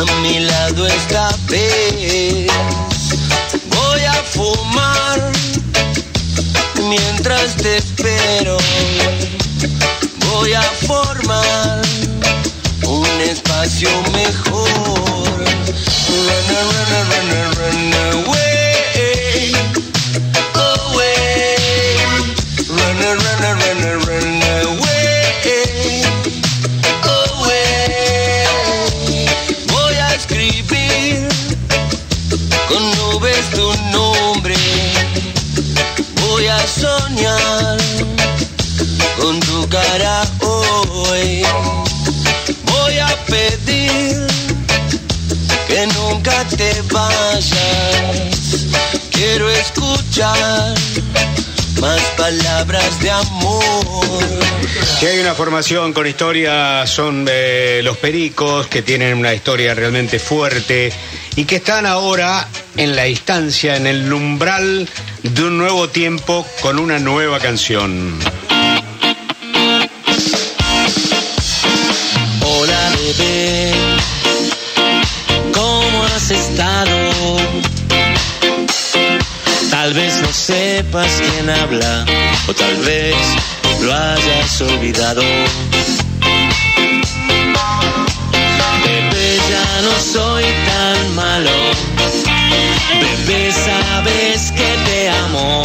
a mi lado esta vez. Voy a fumar mientras te espero. Voy a formar un espacio mejor. Nunca te vayas. Quiero escuchar más palabras de amor. Si hay una formación con historia, son eh, los Pericos, que tienen una historia realmente fuerte y que están ahora en la instancia, en el umbral de un nuevo tiempo con una nueva canción. Hola bebé, ¿cómo estado? Tal vez no sepas quién habla o tal vez lo hayas olvidado. Bebé, ya no soy tan malo. Bebé, sabes que te amo.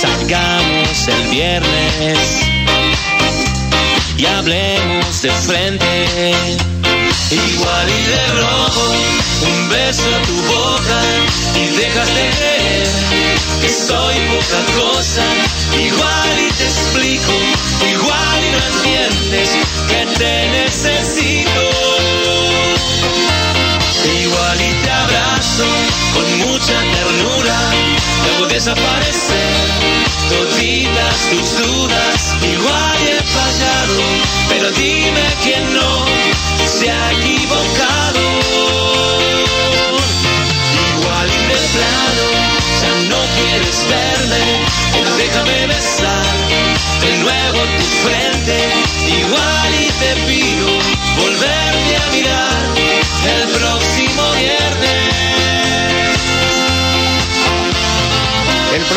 Salgamos el viernes y hablemos de frente. Igual y de rojo, un beso a tu boca y dejas de creer que soy poca cosa. Igual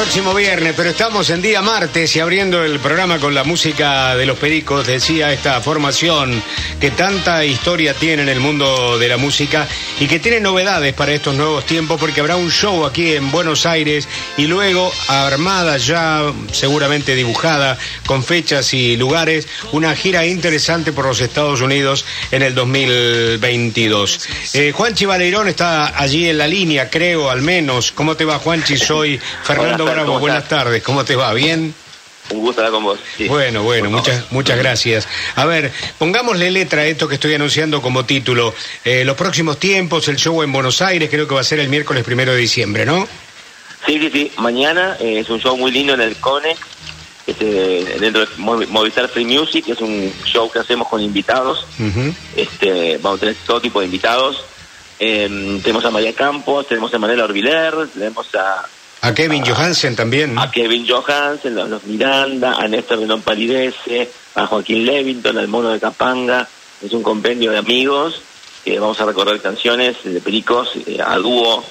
próximo viernes, pero estamos en día martes y abriendo el programa con la música de los Pericos, decía esta formación que tanta historia tiene en el mundo de la música y que tiene novedades para estos nuevos tiempos porque habrá un show aquí en Buenos Aires y luego armada ya, seguramente dibujada, con fechas y lugares, una gira interesante por los Estados Unidos en el 2022. Eh, Juanchi Valerón está allí en la línea, creo, al menos. ¿Cómo te va, Juanchi? Soy Fernando Fer, Bravo. ¿cómo Buenas estás? tardes. ¿Cómo te va? ¿Bien? Un gusto hablar con vos. sí. Bueno, bueno, muchas, muchas gracias. A ver, pongámosle letra a esto que estoy anunciando como título. Eh, los próximos tiempos, el show en Buenos Aires, creo que va a ser el miércoles primero de diciembre, ¿no? Sí, sí, sí. Mañana eh, es un show muy lindo en el CONE, este, dentro de Movi- Movistar Free Music. Es un show que hacemos con invitados. Este, vamos a tener todo tipo de invitados. Eh, tenemos a María Campos, tenemos a Manela Orbiler, tenemos a, A Kevin Johansen también. a Kevin Johansen, a los Miranda, a Néstor de Non Palidece, a Joaquín Levington, al Mono de Capanga. Es un compendio de amigos que vamos a recorrer canciones de pericos eh, a dúo.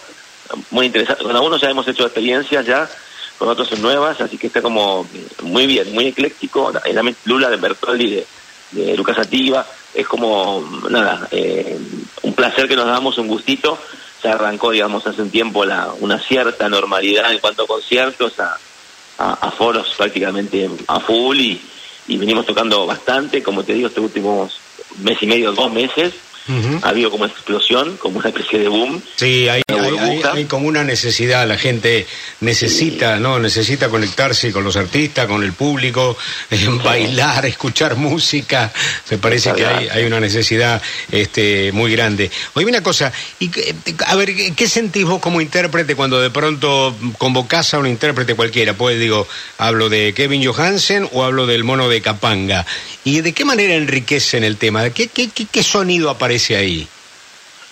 Muy interesante. Con algunos ya hemos hecho experiencias ya, con otros son nuevas, así que está como muy bien, muy ecléctico. La, la Lula de Bertoldi de, de Lucas Ativa. Es como, nada, eh, un placer que nos damos, un gustito. Se arrancó, digamos, hace un tiempo la, una cierta normalidad en cuanto a conciertos, a, a, a foros prácticamente a full y, y venimos tocando bastante, como te digo, estos últimos mes y medio, dos meses. Ha habido como una explosión, como una especie de boom. Sí, hay, Una hay- hay- burbuja. hay como una necesidad, la gente necesita, ¿no? Necesita conectarse con los artistas, con el público, eh, bailar, escuchar música. Me parece que hay, una necesidad este, muy grande. Oye, una cosa, y, que- a ver, ¿qué- ¿qué sentís vos como intérprete cuando de pronto convocás a un intérprete cualquiera? Pues digo, hablo de Kevin Johansen o hablo del mono de Capanga. ¿Y de qué manera enriquecen el tema? ¿Qué, qué, qué, qué sonido aparece ahí?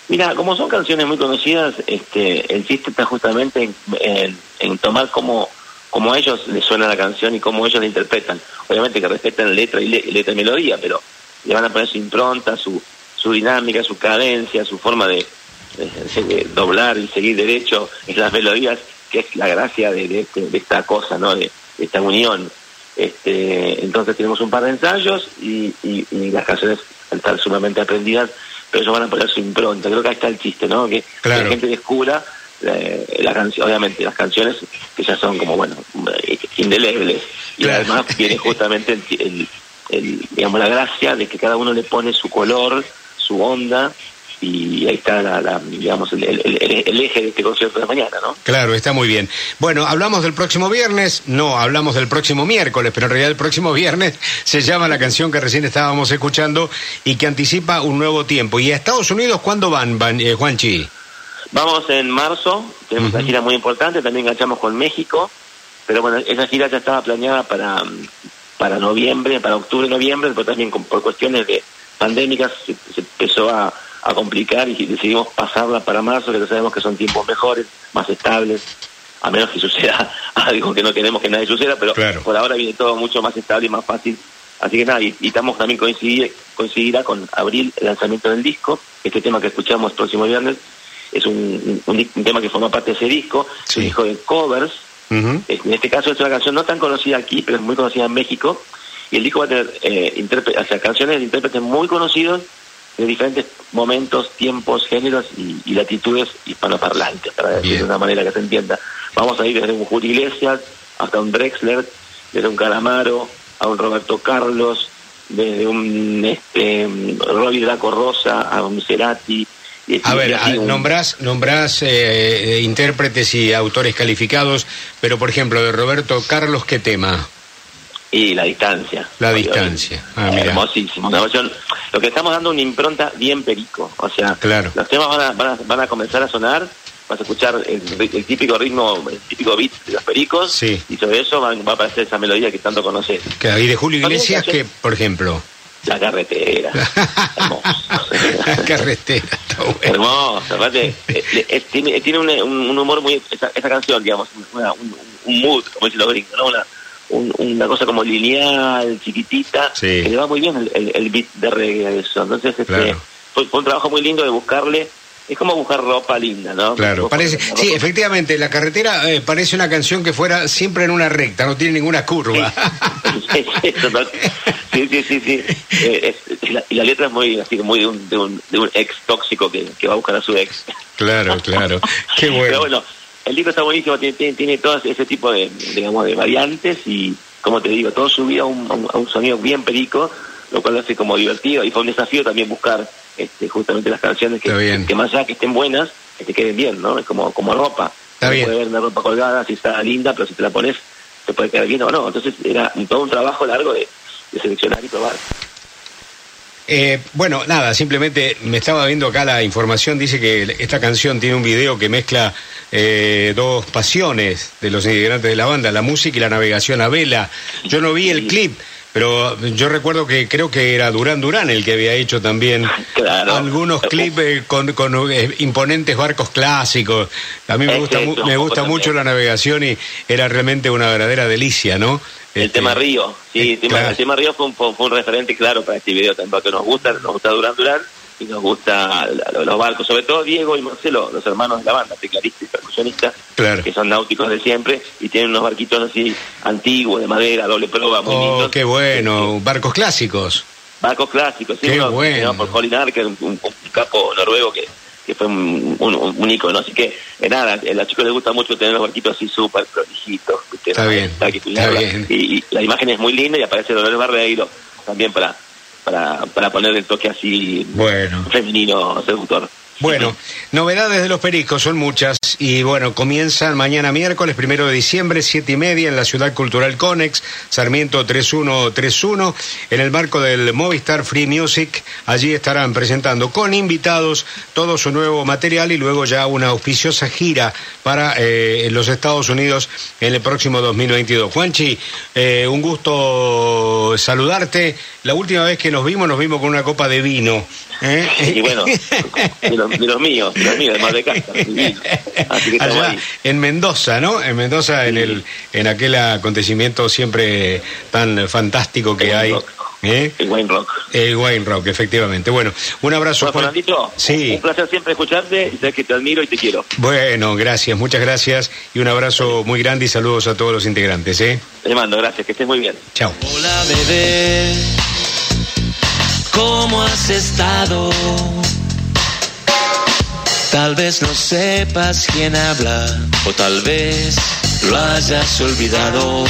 Mira, como son canciones muy conocidas, este, el chiste está justamente en, en- tomar cómo, cómo a ellos les suena la canción y cómo ellos la interpretan. Obviamente que respetan letra y, le- letra y melodía, pero le van a poner su impronta, su, su dinámica, su cadencia, su forma de, doblar y seguir derecho en las melodías, que es la gracia de, este- esta cosa, ¿no? De, esta unión. Este, entonces tenemos un par de ensayos y, las canciones están sumamente aprendidas, pero ellos van a poner su impronta. Creo que ahí está el chiste, ¿no? Que la gente descubra eh, la canción, obviamente las canciones que ya son como, bueno, indelebles. Y además viene justamente el, digamos, la gracia de que cada uno le pone su color, su onda y ahí está la, digamos el, eje de este concierto de mañana, ¿no? Claro, está muy bien. Bueno, hablamos del próximo viernes, no, hablamos del próximo miércoles, pero en realidad el próximo viernes se llama la canción que recién estábamos escuchando y que anticipa un nuevo tiempo. ¿Y a Estados Unidos cuándo van, van eh, Juanchi? Vamos en marzo, tenemos una gira muy importante, también enganchamos con México, pero bueno, esa gira ya estaba planeada para, para noviembre, para octubre, noviembre, pero también por cuestiones de pandémicas se empezó a a complicar y decidimos pasarla para marzo, que sabemos que son tiempos mejores, más estables, a menos que suceda algo que no queremos que nadie suceda, pero por ahora viene todo mucho más estable y más fácil. Así que nada, y, estamos también coincidir, coincidirá con abril el lanzamiento del disco, este tema que escuchamos el próximo viernes es un, un, tema que forma parte de ese disco, un disco de covers, en este caso es una canción no tan conocida aquí, pero es muy conocida en México, y el disco va a tener eh, o sea, canciones de intérpretes muy conocidos de diferentes momentos, tiempos, géneros y, latitudes hispanoparlantes, para decirlo de una manera que se entienda. Vamos a ir desde un Julio Iglesias hasta un Drexler, desde un Calamaro a un Roberto Carlos, desde un este, Robbie Draco Rosa a un Cerati. A ver, ah, nombrás, nombrás eh, intérpretes y autores calificados, pero por ejemplo, de Roberto Carlos, ¿qué tema? Y la distancia. La distancia. Ah, Hermosísimo. lo que estamos dando una impronta bien perico. O sea, claro. los temas van a, van, a, van a comenzar a sonar, vas a escuchar el, típico ritmo, el típico beat de los pericos, y sobre eso va, a aparecer esa melodía que tanto conoces. ¿Y de Julio Iglesias que, por ejemplo? La carretera. la carretera, está bueno. Hermoso. Aparte, eh, tiene, tiene un, un, humor muy... Esa, canción, digamos, un, mood, como dicen los gringos, ¿no? Una, una cosa como lineal, chiquitita, que le va muy bien el, el, beat de reggae a eso. Entonces, este, fue, un trabajo muy lindo de buscarle. Es como buscar ropa linda, ¿no? Claro, parece, sí, efectivamente, la carretera eh, parece una canción que fuera siempre en una recta, no tiene ninguna curva. Sí, sí, sí, sí. Eh, y, la, letra es muy así muy de un, de un, de un ex tóxico que, que va a buscar a su ex. Claro, claro. Qué bueno. Pero bueno, el disco está buenísimo, tiene, tiene, todo ese tipo de, digamos, de variantes y, como te digo, todo subido a un, a un sonido bien perico, lo cual lo hace como divertido y fue un desafío también buscar este, justamente las canciones que, que más allá que estén buenas, que te queden bien, ¿no? Es como, como ropa. Está bien. Puede ver una ropa colgada si está linda, pero si te la pones, te puede quedar bien o no. Entonces era todo un trabajo largo de seleccionar y probar. Eh, bueno, nada, simplemente me estaba viendo acá la información, dice que esta canción tiene un video que mezcla eh, dos pasiones de los integrantes de la banda, la música y la navegación a vela. Yo no vi el clip, pero yo recuerdo que creo que era Durán Durán el que había hecho también algunos clips eh, con, imponentes barcos clásicos. A mí me gusta, me gusta mucho la navegación y era realmente una verdadera delicia, ¿no? El este, tema Río, sí, el tema, Río fue un, referente claro para este video también, porque nos gusta, nos gusta Durán Durán y nos gusta los barcos, sobre todo Diego y Marcelo, los hermanos de la banda, teclaristas y percusionistas, que son náuticos de siempre y tienen unos barquitos así antiguos, de madera, doble proa, muy oh, qué bueno, barcos clásicos. Barcos clásicos, sí, qué bueno. por Colin que un, un, capo noruego que que fue un, un, icono. Así que, nada, a los chicos les gusta mucho tener los barquitos así súper prolijitos. Está, bien, Y, la imagen es muy linda y aparece Dolores Barreiro también para, para, para poner el toque así bueno. femenino seductor. Bueno, novedades de los pericos son muchas y bueno, comienzan mañana miércoles, primero de diciembre, siete y media en la Ciudad Cultural Conex, Sarmiento 3131, en el marco del Movistar Free Music. Allí estarán presentando con invitados todo su nuevo material y luego ya una auspiciosa gira para eh, los Estados Unidos en el próximo 2022. Juanchi, eh, un gusto saludarte. La última vez que nos vimos, nos vimos con una copa de vino. ¿eh? Y bueno, de los, míos, de los míos, de más de casa. Así que Allá, ahí. En Mendoza, ¿no? En Mendoza, en el en aquel acontecimiento siempre tan fantástico que hay. ¿Eh? El Wayne Rock. El Wayne Rock, efectivamente. Bueno, un abrazo. Bueno, Fernandito, Sí. un placer siempre escucharte y sabes que te admiro y te quiero. Bueno, gracias, muchas gracias y un abrazo muy grande y saludos a todos los integrantes, ¿eh? Te mando, gracias, que estés muy bien. Chao. Hola bebé, ¿cómo has estado? Tal vez no sepas quién habla o tal vez lo hayas olvidado.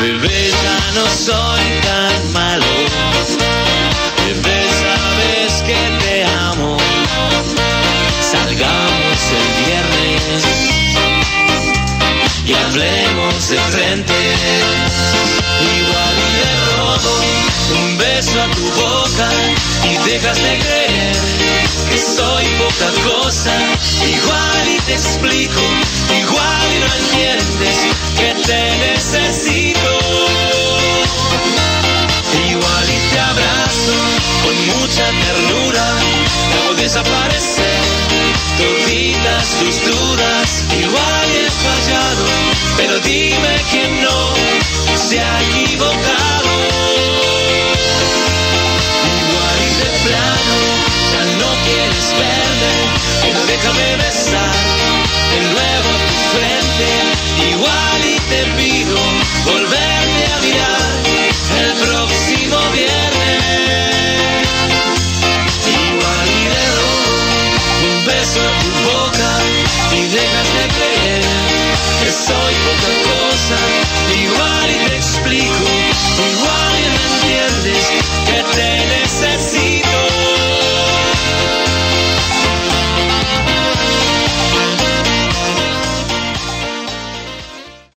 Bebé, ya no soy tan malo. Bebé, sabes que te amo. Salgamos el viernes y hablemos de frente. A tu boca y dejas de creer que soy poca cosa. Igual y te explico, igual y no entiendes que te necesito. Igual y te abrazo con mucha ternura, te hago desaparecer toditas tus dudas. Igual y he